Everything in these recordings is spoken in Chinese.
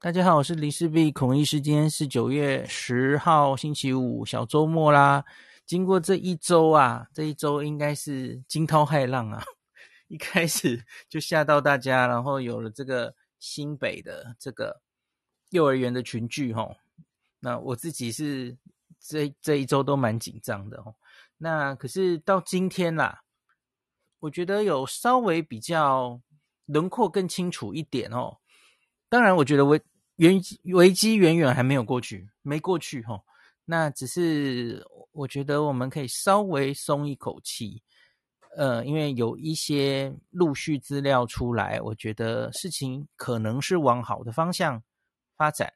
大家好，我是林氏璧孔医师。今天是九月十号，星期五，小周末啦。经过这一周啊，这一周应该是惊涛骇浪啊！一开始就吓到大家，然后有了这个新北的这个幼儿园的群聚吼。那我自己是这这一周都蛮紧张的吼。那可是到今天啦，我觉得有稍微比较轮廓更清楚一点哦。当然，我觉得我危危机远远还没有过去，没过去齁。那只是我觉得我们可以稍微松一口气，呃，因为有一些陆续资料出来，我觉得事情可能是往好的方向发展。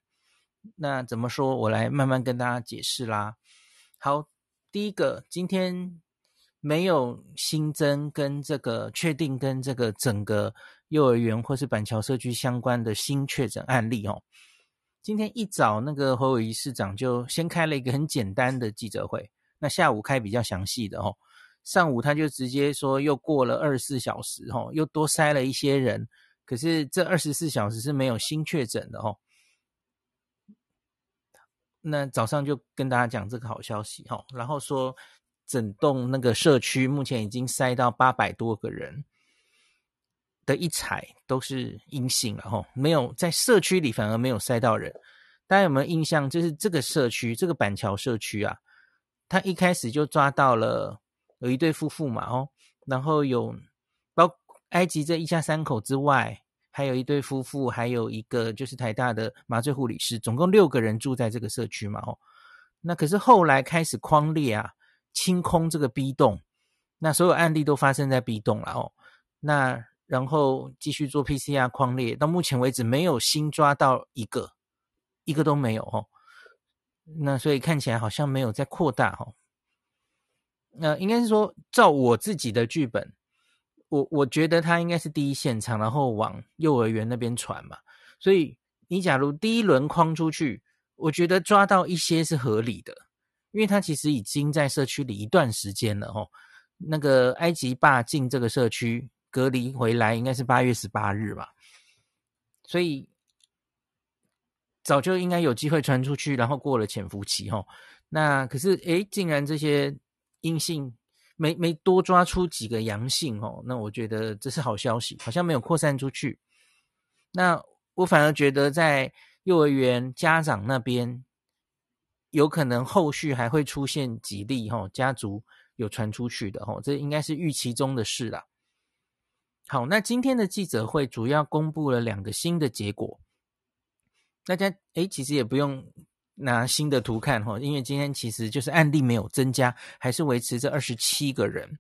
那怎么说？我来慢慢跟大家解释啦。好，第一个，今天没有新增跟这个确定跟这个整个。幼儿园或是板桥社区相关的新确诊案例哦，今天一早那个侯友宜市长就先开了一个很简单的记者会，那下午开比较详细的哦，上午他就直接说又过了二十四小时哦，又多筛了一些人，可是这二十四小时是没有新确诊的哦。那早上就跟大家讲这个好消息哦，然后说整栋那个社区目前已经塞到八百多个人。的一采都是阴性了吼，没有在社区里反而没有塞到人。大家有没有印象？就是这个社区，这个板桥社区啊，他一开始就抓到了有一对夫妇嘛哦，然后有包埃及这一家三口之外，还有一对夫妇，还有一个就是台大的麻醉护理师，总共六个人住在这个社区嘛哦。那可是后来开始框列啊，清空这个 B 栋，那所有案例都发生在 B 栋了哦，那。然后继续做 PCR 框列，到目前为止没有新抓到一个，一个都没有哦。那所以看起来好像没有在扩大哦。那应该是说，照我自己的剧本，我我觉得他应该是第一现场，然后往幼儿园那边传嘛。所以你假如第一轮框出去，我觉得抓到一些是合理的，因为他其实已经在社区里一段时间了哦。那个埃及爸进这个社区。隔离回来应该是八月十八日吧，所以早就应该有机会传出去，然后过了潜伏期齁。那可是诶，竟然这些阴性没没多抓出几个阳性齁，那我觉得这是好消息，好像没有扩散出去。那我反而觉得在幼儿园家长那边有可能后续还会出现几例齁，家族有传出去的齁，这应该是预期中的事啦。好，那今天的记者会主要公布了两个新的结果。大家诶，其实也不用拿新的图看哈，因为今天其实就是案例没有增加，还是维持这二十七个人。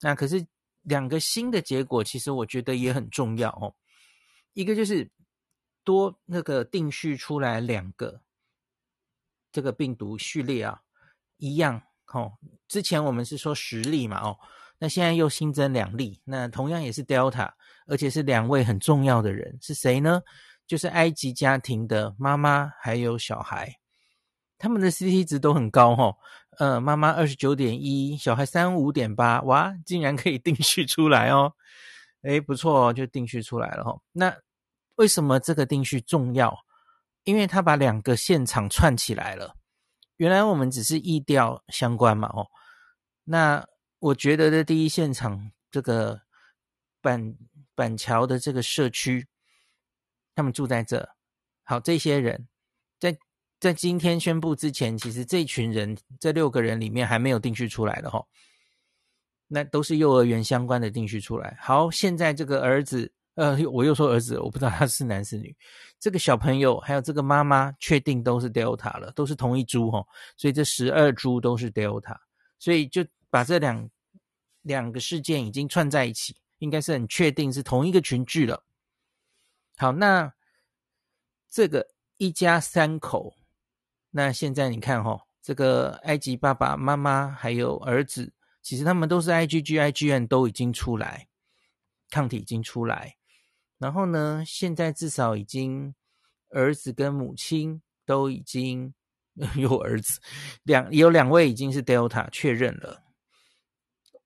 那可是两个新的结果，其实我觉得也很重要哦。一个就是多那个定序出来两个这个病毒序列啊，一样哦。之前我们是说十例嘛哦。那现在又新增两例，那同样也是 Delta，而且是两位很重要的人，是谁呢？就是埃及家庭的妈妈还有小孩，他们的 CT 值都很高齁。呃，妈妈二十九点一，小孩三五点八，哇，竟然可以定序出来哦。诶，不错哦，就定序出来了齁。那为什么这个定序重要？因为他把两个现场串起来了。原来我们只是意调相关嘛，哦，那。我觉得的第一现场，这个板板桥的这个社区，他们住在这。好，这些人在在今天宣布之前，其实这群人这六个人里面还没有定序出来的哈。那都是幼儿园相关的定序出来。好，现在这个儿子，呃，我又说儿子，我不知道他是男是女。这个小朋友还有这个妈妈，确定都是 Delta 了，都是同一株哈。所以这十二株都是 Delta，所以就把这两。两个事件已经串在一起，应该是很确定是同一个群聚了。好，那这个一家三口，那现在你看哈、哦，这个埃及爸爸妈妈还有儿子，其实他们都是 IgG、IgM 都已经出来，抗体已经出来。然后呢，现在至少已经儿子跟母亲都已经 有儿子，两有两位已经是 Delta 确认了。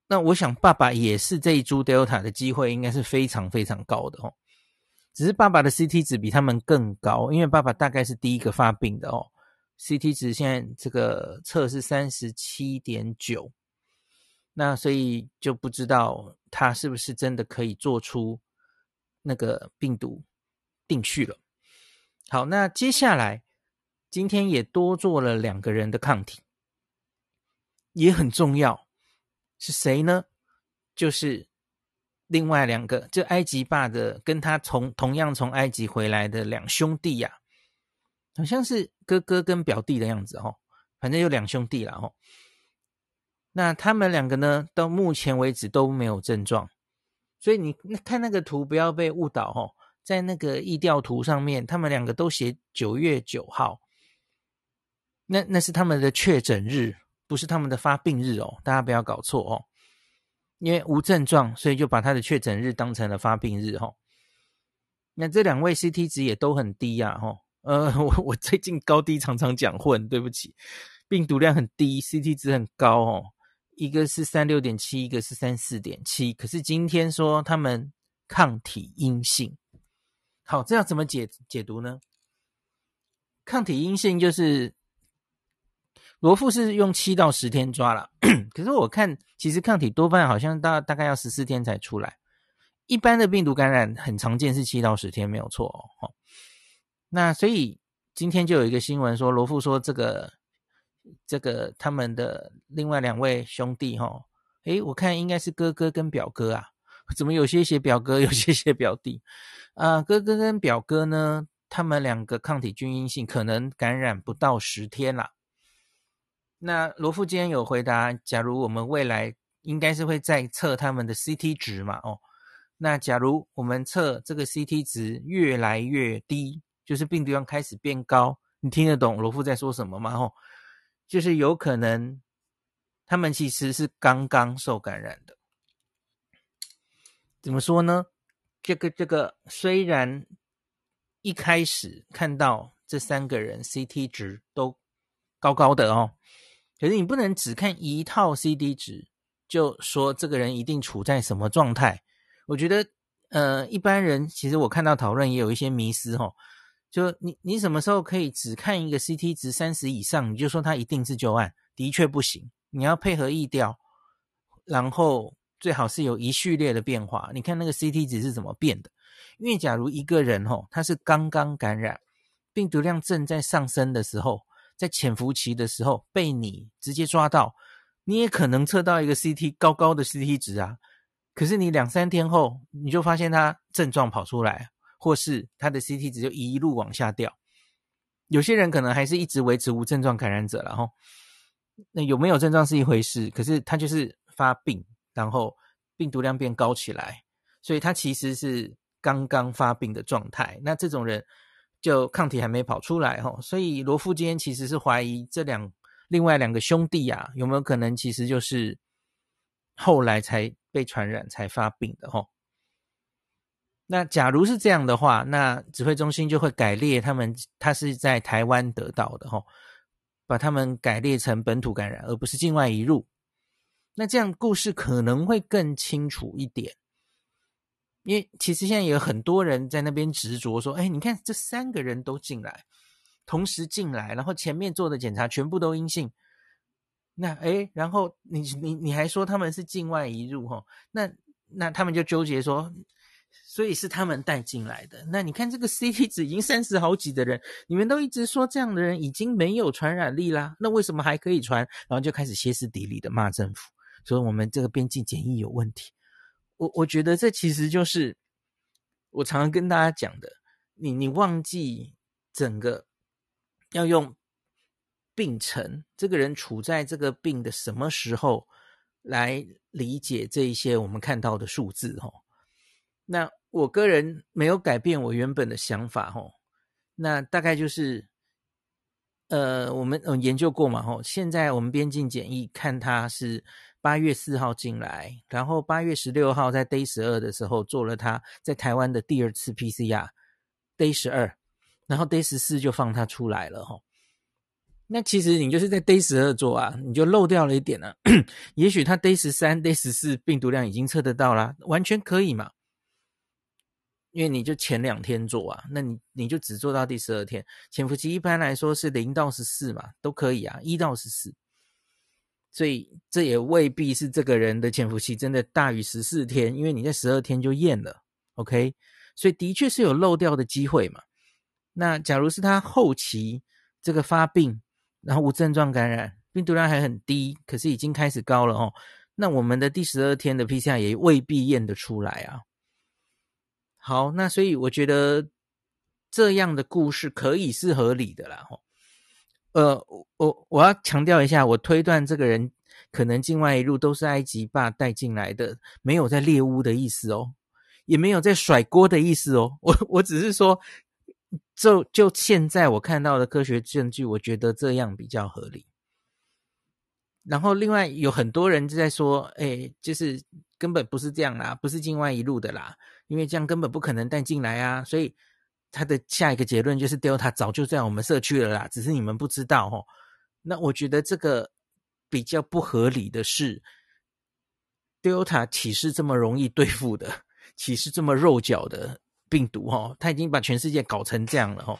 那我想，爸爸也是这一株 Delta 的机会，应该是非常非常高的哦。只是爸爸的 CT 值比他们更高，因为爸爸大概是第一个发病的哦。CT 值现在这个测是三十七点九，那所以就不知道他是不是真的可以做出那个病毒定序了。好，那接下来今天也多做了两个人的抗体，也很重要，是谁呢？就是另外两个，就埃及爸的跟他从同样从埃及回来的两兄弟呀、好像是哥哥跟表弟的样子哦，反正有两兄弟了哦。那他们两个呢，到目前为止都没有症状，所以你看那个图不要被误导哦。在那个意调图上面，他们两个都写九月九号，那那是他们的确诊日，不是他们的发病日哦，大家不要搞错哦。因为无症状，所以就把他的确诊日当成了发病日哦。那这两位 CT 值也都很低呀，哦，呃，我我最近高低常常讲混，对不起，病毒量很低，CT 值很高哦，一个是三六点七，一个是三四点七，可是今天说他们抗体阴性。好，这要怎么解解读呢？抗体阴性就是罗富是用七到十天抓了，可是我看其实抗体多半好像大大概要十四天才出来。一般的病毒感染很常见是七到十天没有错哦。那所以今天就有一个新闻说，罗富说这个这个他们的另外两位兄弟哈，诶，我看应该是哥哥跟表哥啊，怎么有些写表哥，有些写表弟？啊，哥哥跟表哥呢，他们两个抗体均阴性，可能感染不到十天啦。那罗富今天有回答，假如我们未来应该是会再测他们的 CT 值嘛？哦，那假如我们测这个 CT 值越来越低，就是病毒量开始变高，你听得懂罗富在说什么吗？哦，就是有可能他们其实是刚刚受感染的。怎么说呢？这个这个虽然一开始看到这三个人 CT 值都高高的哦，可是你不能只看一套 CT 值就说这个人一定处在什么状态。我觉得呃，一般人其实我看到讨论也有一些迷思哦，就你你什么时候可以只看一个 CT 值三十以上，你就说它一定是旧案？的确不行，你要配合疫调，然后。最好是有一序列的变化，你看那个 CT 值是怎么变的？因为假如一个人吼，他是刚刚感染，病毒量正在上升的时候，在潜伏期的时候被你直接抓到，你也可能测到一个 CT 高高的 CT 值啊。可是你两三天后，你就发现他症状跑出来，或是他的 CT 值就一路往下掉。有些人可能还是一直维持无症状感染者，然后那有没有症状是一回事，可是他就是发病。然后病毒量变高起来，所以他其实是刚刚发病的状态。那这种人就抗体还没跑出来哈，所以罗富今天其实是怀疑这两另外两个兄弟啊，有没有可能其实就是后来才被传染才发病的哈。那假如是这样的话，那指挥中心就会改列他们，他是在台湾得到的哈，把他们改列成本土感染，而不是境外移入。那这样故事可能会更清楚一点，因为其实现在有很多人在那边执着说：“哎，你看这三个人都进来，同时进来，然后前面做的检查全部都阴性。那哎，然后你你你还说他们是境外移入齁？那那他们就纠结说，所以是他们带进来的。那你看这个 CT 值已经三十好几的人，你们都一直说这样的人已经没有传染力啦，那为什么还可以传？然后就开始歇斯底里的骂政府。”说我们这个边境检疫有问题，我我觉得这其实就是我常常跟大家讲的，你你忘记整个要用病程，这个人处在这个病的什么时候来理解这一些我们看到的数字哦。那我个人没有改变我原本的想法哦，那大概就是。呃，我们嗯研究过嘛，吼，现在我们边境检疫看他是八月四号进来，然后八月十六号在 Day 十二的时候做了他在台湾的第二次 PCR，Day 十二，然后 Day 十四就放他出来了，吼。那其实你就是在 Day 十二做啊，你就漏掉了一点呢、啊。也许他 Day 十三、Day 十四病毒量已经测得到啦，完全可以嘛。因为你就前两天做啊，那你你就只做到第十二天。潜伏期一般来说是零到十四嘛，都可以啊，一到十四。所以这也未必是这个人的潜伏期真的大于十四天，因为你在十二天就验了，OK？所以的确是有漏掉的机会嘛。那假如是他后期这个发病，然后无症状感染，病毒量还很低，可是已经开始高了哦，那我们的第十二天的 PCR 也未必验得出来啊。好，那所以我觉得这样的故事可以是合理的啦。呃，我我要强调一下，我推断这个人可能境外一路都是埃及爸带进来的，没有在猎巫的意思哦，也没有在甩锅的意思哦。我我只是说，就就现在我看到的科学证据，我觉得这样比较合理。然后另外有很多人就在说，哎，就是根本不是这样啦，不是境外一路的啦。因为这样根本不可能带进来啊，所以他的下一个结论就是 Delta 早就在我们社区了啦，只是你们不知道齁。那我觉得这个比较不合理的是，Delta 岂是这么容易对付的？岂是这么肉脚的病毒？齁，他已经把全世界搞成这样了齁。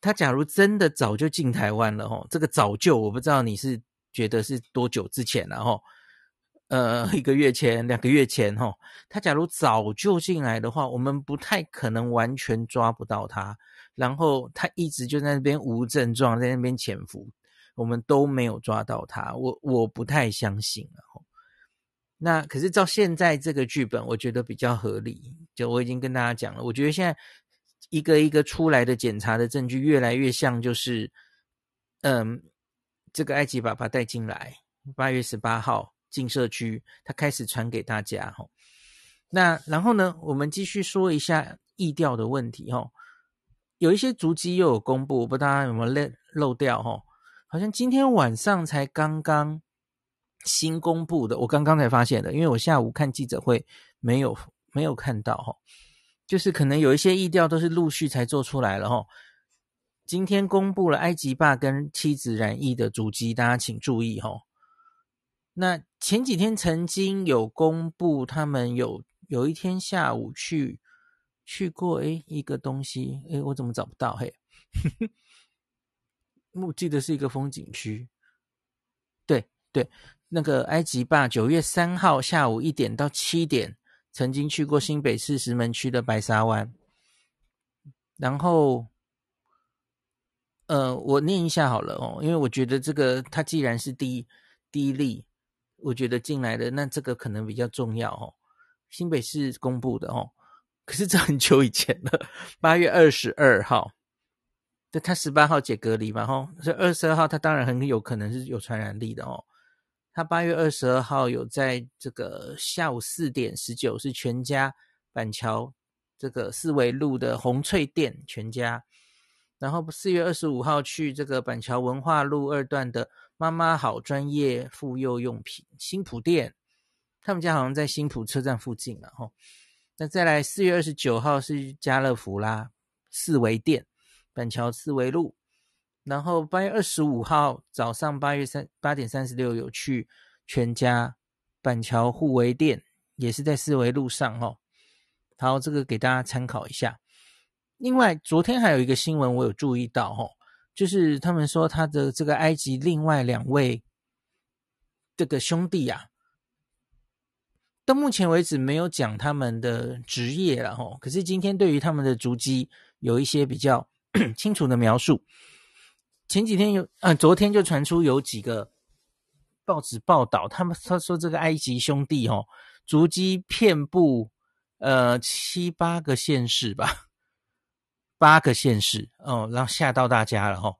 他假如真的早就进台湾了齁，这个早就我不知道你是觉得是多久之前了齁。呃，一个月前、两个月前，哈，他假如早就进来的话，我们不太可能完全抓不到他。然后他一直就在那边无症状，在那边潜伏，我们都没有抓到他。我我不太相信了。那可是照现在这个剧本，我觉得比较合理。就我已经跟大家讲了，我觉得现在一个一个出来的检查的证据越来越像，就是嗯，这个埃及爸爸带进来，八月十八号。进社区，他开始传给大家哈。那然后呢，我们继续说一下疫调的问题哈。有一些足迹又有公布，我不知道大家有没有漏漏掉哈？好像今天晚上才刚刚新公布的，我刚刚才发现的，因为我下午看记者会没有没有看到哈。就是可能有一些意调都是陆续才做出来了哈。今天公布了埃及爸跟妻子染疫的足迹，大家请注意哈。那前几天曾经有公布，他们有有一天下午去去过，诶，一个东西，诶，我怎么找不到？嘿，我记得是一个风景区，对对，那个埃及坝九月三号下午一点到七点，曾经去过新北市石门区的白沙湾，然后，呃，我念一下好了哦，因为我觉得这个它既然是第一第一例。我觉得进来的那这个可能比较重要哦，新北市公布的哦，可是这很久以前了，八月二十二号，对，他十八号解隔离嘛吼，所以二十二号他当然很有可能是有传染力的哦。他八月二十二号有在这个下午四点十九是全家板桥这个四维路的红翠店全家，然后四月二十五号去这个板桥文化路二段的。妈妈好，专业妇幼用品新埔店，他们家好像在新埔车站附近了哈。那再来四月二十九号是家乐福啦，四维店，板桥四维路。然后八月二十五号早上八月三八点三十六有去全家板桥互为店，也是在四维路上哈。好，这个给大家参考一下。另外，昨天还有一个新闻我有注意到哈。就是他们说他的这个埃及另外两位这个兄弟啊，到目前为止没有讲他们的职业了吼。可是今天对于他们的足迹有一些比较 清楚的描述。前几天有，呃，昨天就传出有几个报纸报道，他们他说这个埃及兄弟吼，足迹遍布呃七八个县市吧。八个县市哦，然后吓到大家了吼。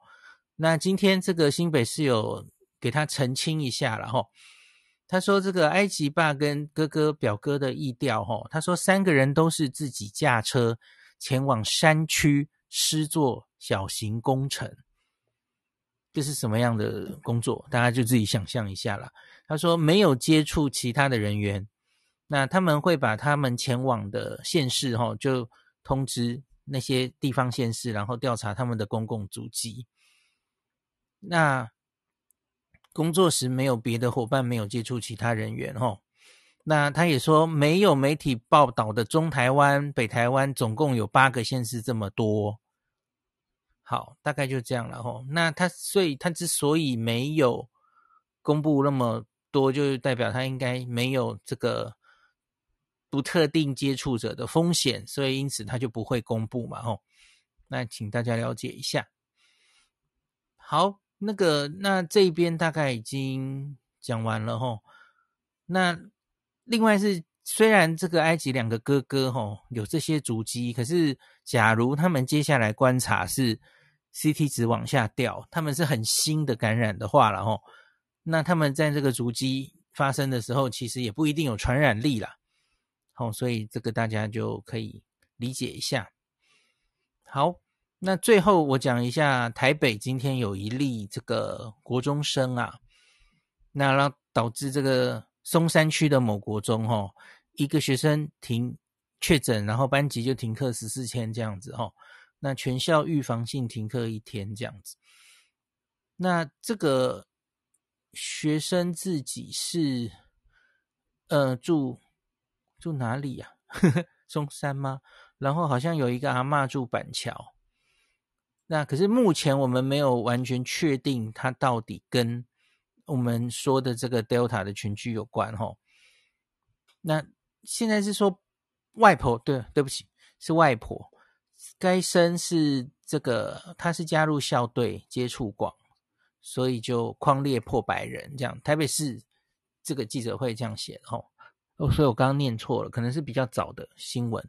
那今天这个新北市有给他澄清一下了吼。他说这个埃及爸跟哥哥表哥的疫调吼，他说三个人都是自己驾车前往山区施作小型工程。这是什么样的工作？大家就自己想象一下了。他说没有接触其他的人员，那他们会把他们前往的县市吼就通知。那些地方县市，然后调查他们的公共足迹。那工作时没有别的伙伴，没有接触其他人员，吼。那他也说，没有媒体报道的中台湾、北台湾总共有八个县市这么多。好，大概就这样了吼。那他所以他之所以没有公布那么多，就代表他应该没有这个不特定接触者的风险，所以因此他就不会公布嘛吼。那请大家了解一下。好，那个那这边大概已经讲完了吼。那另外是，虽然这个埃及两个哥哥吼有这些足迹，可是假如他们接下来观察是 CT 值往下掉，他们是很新的感染的话了吼，那他们在这个足迹发生的时候，其实也不一定有传染力啦。好，所以这个大家就可以理解一下。好，那最后我讲一下台北今天有一例这个国中生啊，那让导致这个。松山区的某国中，哈，一个学生停确诊，然后班级就停课十四天这样子，哈，那全校预防性停课一天这样子。那这个学生自己是，呃，住住哪里呀？呵呵，松山吗？然后好像有一个阿嬷住板桥。那可是目前我们没有完全确定他到底跟。我们说的这个 Delta 的群聚有关吼，那现在是说外婆，对，对不起，是外婆。该生是这个，他是加入校队接触广，所以就匡列破百人这样。台北市这个记者会这样写的吼，哦，哦所以我刚刚念错了，可能是比较早的新闻。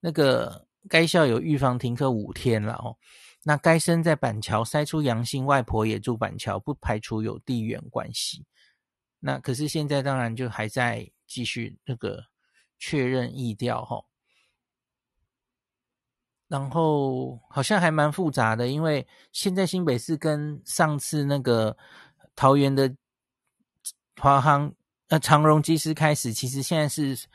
那个该校有预防停课五天了哦。那该生在板桥筛出阳性，外婆也住板桥，不排除有地缘关系。那可是现在当然就还在继续那个确认疫调齁。然后好像还蛮复杂的，因为现在新北市跟上次那个桃园的华航呃长荣机师开始，其实现在是。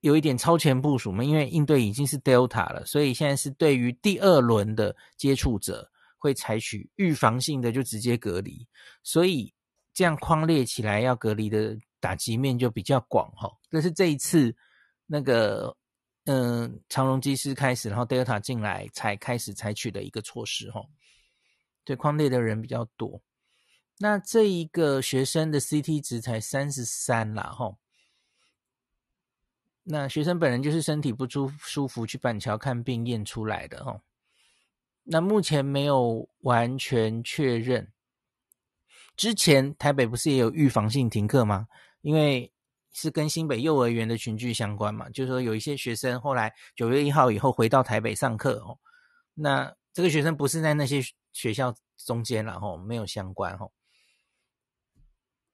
有一点超前部署嘛，因为应对已经是 Delta 了，所以现在是对于第二轮的接触者会采取预防性的就直接隔离，所以这样框列起来要隔离的打击面就比较广哈。这是这一次那个嗯、长荣机师开始，然后 Delta 进来才开始采取的一个措施哈。对，框列的人比较多，那这一个学生的 CT 值才三十三啦吼。那学生本人就是身体不舒舒服去板桥看病验出来的哦。那目前没有完全确认。之前台北不是也有预防性停课吗？因为是跟新北幼儿园的群聚相关嘛，就是说有一些学生后来九月一号以后回到台北上课哦。那这个学生不是在那些学校中间了哦，没有相关哦。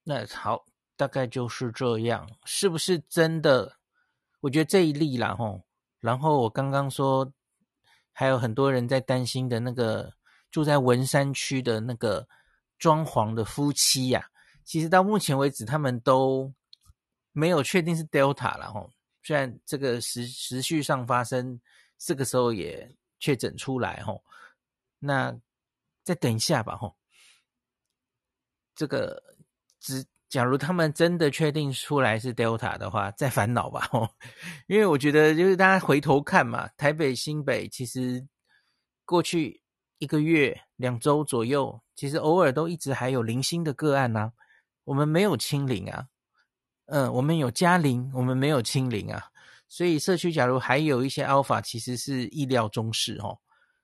那好，大概就是这样，是不是真的？我觉得这一例啦，吼，然后我刚刚说还有很多人在担心的那个住在文山区的那个装潢的夫妻呀、其实到目前为止他们都没有确定是 Delta 了，吼，虽然这个时时序上发生，这个时候也确诊出来，吼，那再等一下吧，吼，这个只。假如他们真的确定出来是 Delta 的话，再烦恼吧，吼，因为我觉得就是大家回头看嘛，台北、新北其实过去一个月、两周左右，其实偶尔都一直还有零星的个案呐、啊。我们没有清零啊，嗯，我们有加零，我们没有清零啊。所以社区假如还有一些 Alpha，其实是意料中事哦。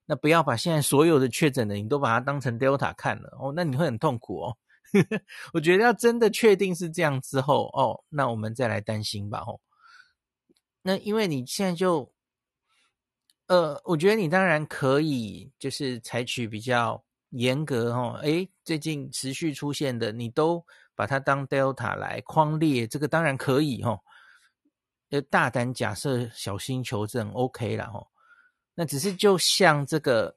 那不要把现在所有的确诊的你都把它当成 Delta 看了哦，那你会很痛苦哦。我觉得要真的确定是这样之后哦，那我们再来担心吧吼。那因为你现在就，呃，我觉得你当然可以，就是采取比较严格哦。诶，最近持续出现的，你都把它当 Delta 来框列，这个当然可以吼。要大胆假设，小心求证，OK 啦吼。那只是就像这个，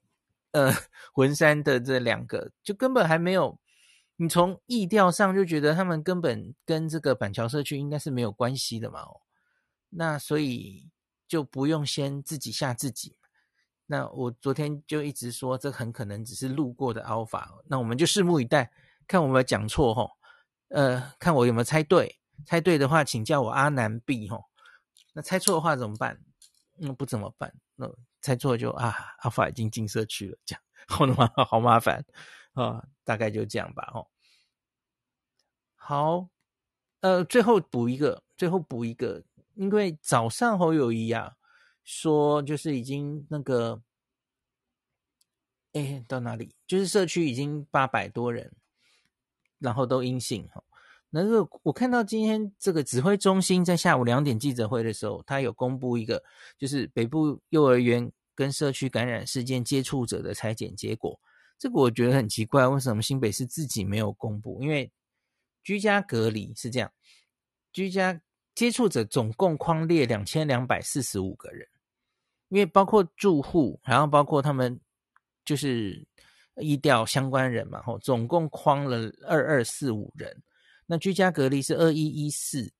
呃，文山的这两个，就根本还没有。你从意调上就觉得他们根本跟这个板桥社区应该是没有关系的嘛？哦，那所以就不用先自己吓自己。那我昨天就一直说，这很可能只是路过的 Alpha。那我们就拭目以待，看我有没有讲错哈。呃，看我有没有猜对。猜对的话，请叫我阿南碧吼。那猜错的话怎么办？那、不怎么办？那猜错就啊，阿法已经进社区了，这样 好麻好麻烦啊。大概就这样吧，吼。好，呃，最后补一个，最后补一个，因为早上侯友谊啊说，就是已经那个，哎，到哪里？就是社区已经八百多人，然后都阴性哈。那个我看到今天这个指挥中心在下午两点记者会的时候，他有公布一个，就是北部幼儿园跟社区感染事件接触者的采检结果。这个我觉得很奇怪，为什么新北市自己没有公布？因为居家隔离是这样，居家接触者总共框列两千两百四十五个人，因为包括住户，然后包括他们就是医调相关人嘛，吼，总共框了二二四五人。那居家隔离是二一一四，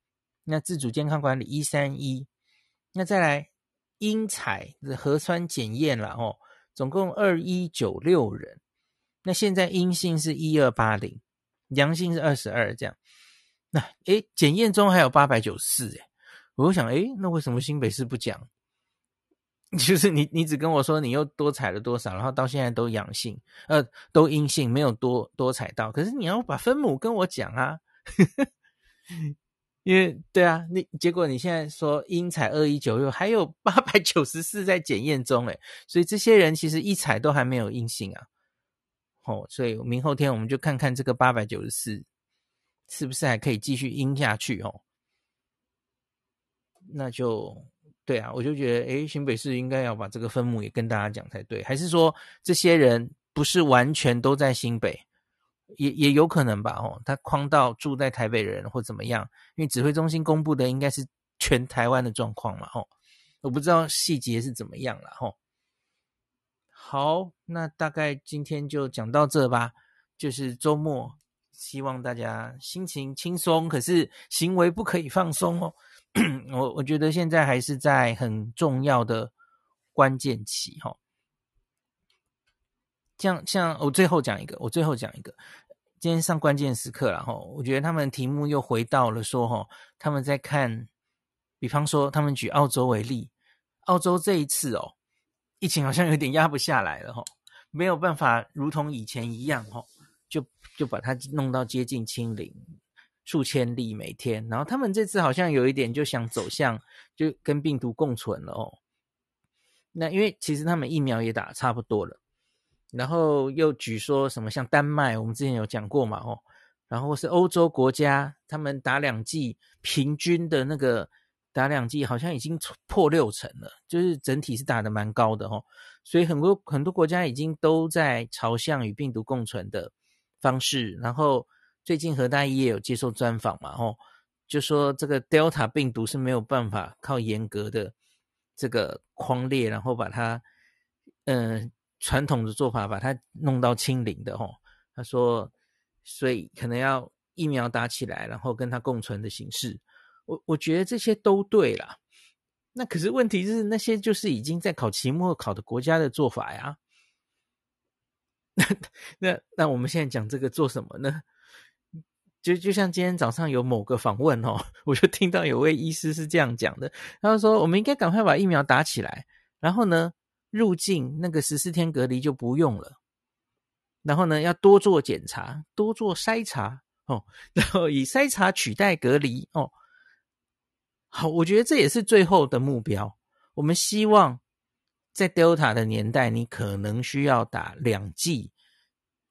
那自主健康管理一三一，那再来阴采的核酸检验了哦，总共二一九六人，那现在阴性是一二八零，阳性是二十二这样，那诶检验中还有八百九十四诶，我想诶那为什么新北市不讲？就是你你只跟我说你又多采了多少，然后到现在都阳性，呃都阴性，没有多多采到，可是你要把分母跟我讲啊。因为对啊，你结果你现在说阴采二一九六，还有八百九十四在检验中，诶，所以这些人其实一采都还没有阴性啊。哦，所以明后天我们就看看这个八百九十四是不是还可以继续阴下去哦。那就对啊，我就觉得，诶，新北市应该要把这个分母也跟大家讲才对，还是说这些人不是完全都在新北？也也有可能吧，哦，他框到住在台北人或怎么样，因为指挥中心公布的应该是全台湾的状况嘛，哦，我不知道细节是怎么样了，吼。好，那大概今天就讲到这吧，就是周末，希望大家心情轻松，可是行为不可以放松哦。我我觉得现在还是在很重要的关键期，吼。像像我最后讲一个，我最后讲一个，今天上关键时刻了哈，我觉得他们题目又回到了说哈，他们在看，比方说他们举澳洲为例，澳洲这一次哦，疫情好像有点压不下来了哈，没有办法如同以前一样哈，就就把它弄到接近清零，数千例每天，然后他们这次好像有一点就想走向就跟病毒共存了哦，那因为其实他们疫苗也打差不多了。然后又举说什么像丹麦，我们之前有讲过嘛，哦，然后是欧洲国家，他们打两剂平均的那个打两剂好像已经破六成了，就是整体是打得蛮高的哦，所以很多很多国家已经都在朝向与病毒共存的方式。然后最近何大一也有接受专访嘛，哦，就说这个 Delta 病毒是没有办法靠严格的这个框列，然后把它，嗯、传统的做法把它弄到清零的吼，他说，所以可能要疫苗打起来，然后跟它共存的形式。我我觉得这些都对啦。那可是问题是那些就是已经在考期末考的国家的做法呀。那那那我们现在讲这个做什么呢？就就像今天早上有某个访问哦，我就听到有位医师是这样讲的，他说我们应该赶快把疫苗打起来，然后呢，入境那个十四天隔离就不用了，然后呢，要多做检查，多做筛查哦，然后以筛查取代隔离哦。好，我觉得这也是最后的目标。我们希望在 Delta 的年代，你可能需要打两剂，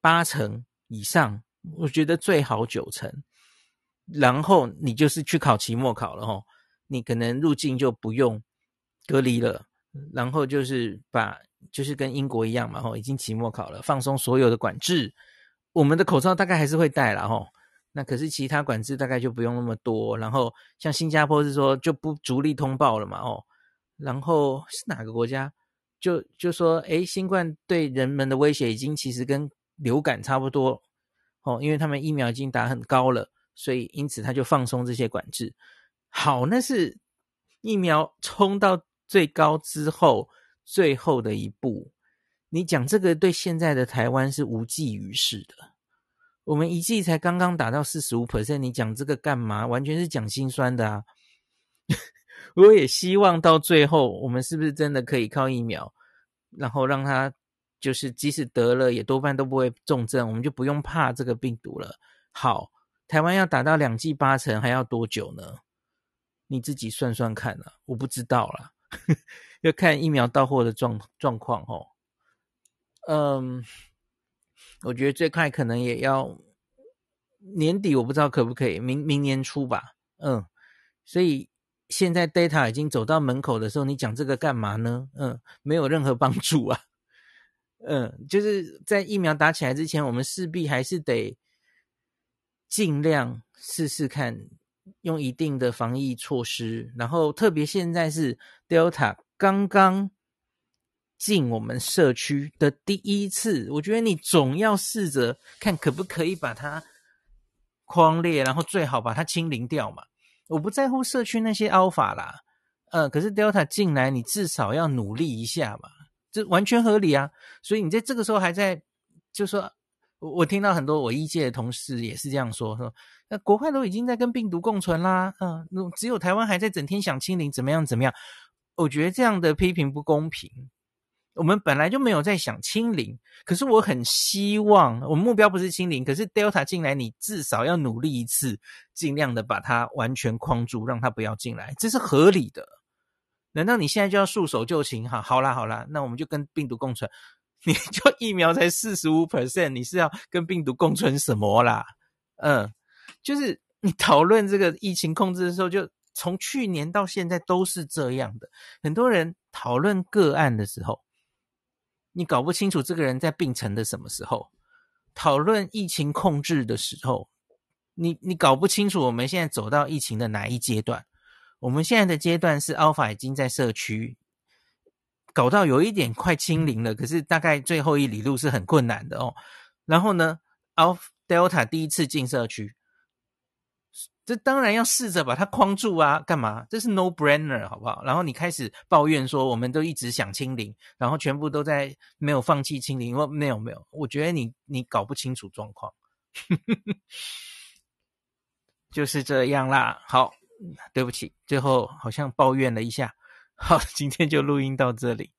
八成以上，我觉得最好九成，然后你就是去考期末考了哦，你可能入境就不用隔离了。然后就是把，就是跟英国一样嘛，吼，已经期末考了，放松所有的管制，我们的口罩大概还是会戴了，吼，那可是其他管制大概就不用那么多。然后像新加坡是说就不逐例通报了嘛，哦，然后是哪个国家就就说，诶，新冠对人们的威胁已经其实跟流感差不多，哦，因为他们疫苗已经打很高了，所以因此他就放松这些管制。好，那是疫苗冲到。最高之后，最后的一步，你讲这个对现在的台湾是无济于事的。我们一剂才刚刚打到四十五 percent，你讲这个干嘛？完全是讲心酸的啊！我也希望到最后，我们是不是真的可以靠疫苗，然后让他就是即使得了，也多半都不会重症，我们就不用怕这个病毒了。好，台湾要打到两剂八成，还要多久呢？你自己算算看啊，我不知道啦，要看疫苗到货的状状况哦。嗯，我觉得最快可能也要年底，我不知道可不可以，明明年初吧。嗯，所以。现在 data 已经走到门口的时候，你讲这个干嘛呢？嗯，没有任何帮助啊。嗯，就是在疫苗打起来之前，我们势必还是得尽量试试看，用一定的防疫措施。然后，特别现在是 Delta 刚刚进我们社区的第一次，我觉得你总要试着看可不可以把它框列，然后最好把它清零掉嘛。我不在乎社区那些 Alpha 啦，呃，可是 Delta 进来，你至少要努力一下嘛，这完全合理啊。所以你在这个时候还在，就说，我我听到很多我医界的同事也是这样说，说那国外都已经在跟病毒共存啦，嗯、只有台湾还在整天想清零，怎么样怎么样？我觉得这样的批评不公平。我们本来就没有在想清零，可是我很希望，我们目标不是清零，可是 Delta 进来，你至少要努力一次，尽量的把它完全框住，让它不要进来，这是合理的。难道你现在就要束手就擒？哈，好啦好啦，那我们就跟病毒共存。你 就疫苗才四十五 percent，你是要跟病毒共存什么啦？嗯，就是你讨论这个疫情控制的时候，就从去年到现在都是这样的。很多人讨论个案的时候。你搞不清楚这个人在病程的什么时候，讨论疫情控制的时候，你你搞不清楚我们现在走到疫情的哪一阶段。我们现在的阶段是 Alpha 已经在社区搞到有一点快清零了，可是大概最后一里路是很困难的哦。然后呢，Alpha Delta 第一次进社区。这当然要试着把它框住啊，干嘛？这是 no brainer，好不好？然后你开始抱怨说，我们都一直想清零，然后全部都在没有放弃清零。因为没有没有，我觉得你你搞不清楚状况，就是这样啦。好，对不起，最后好像抱怨了一下。好，今天就录音到这里。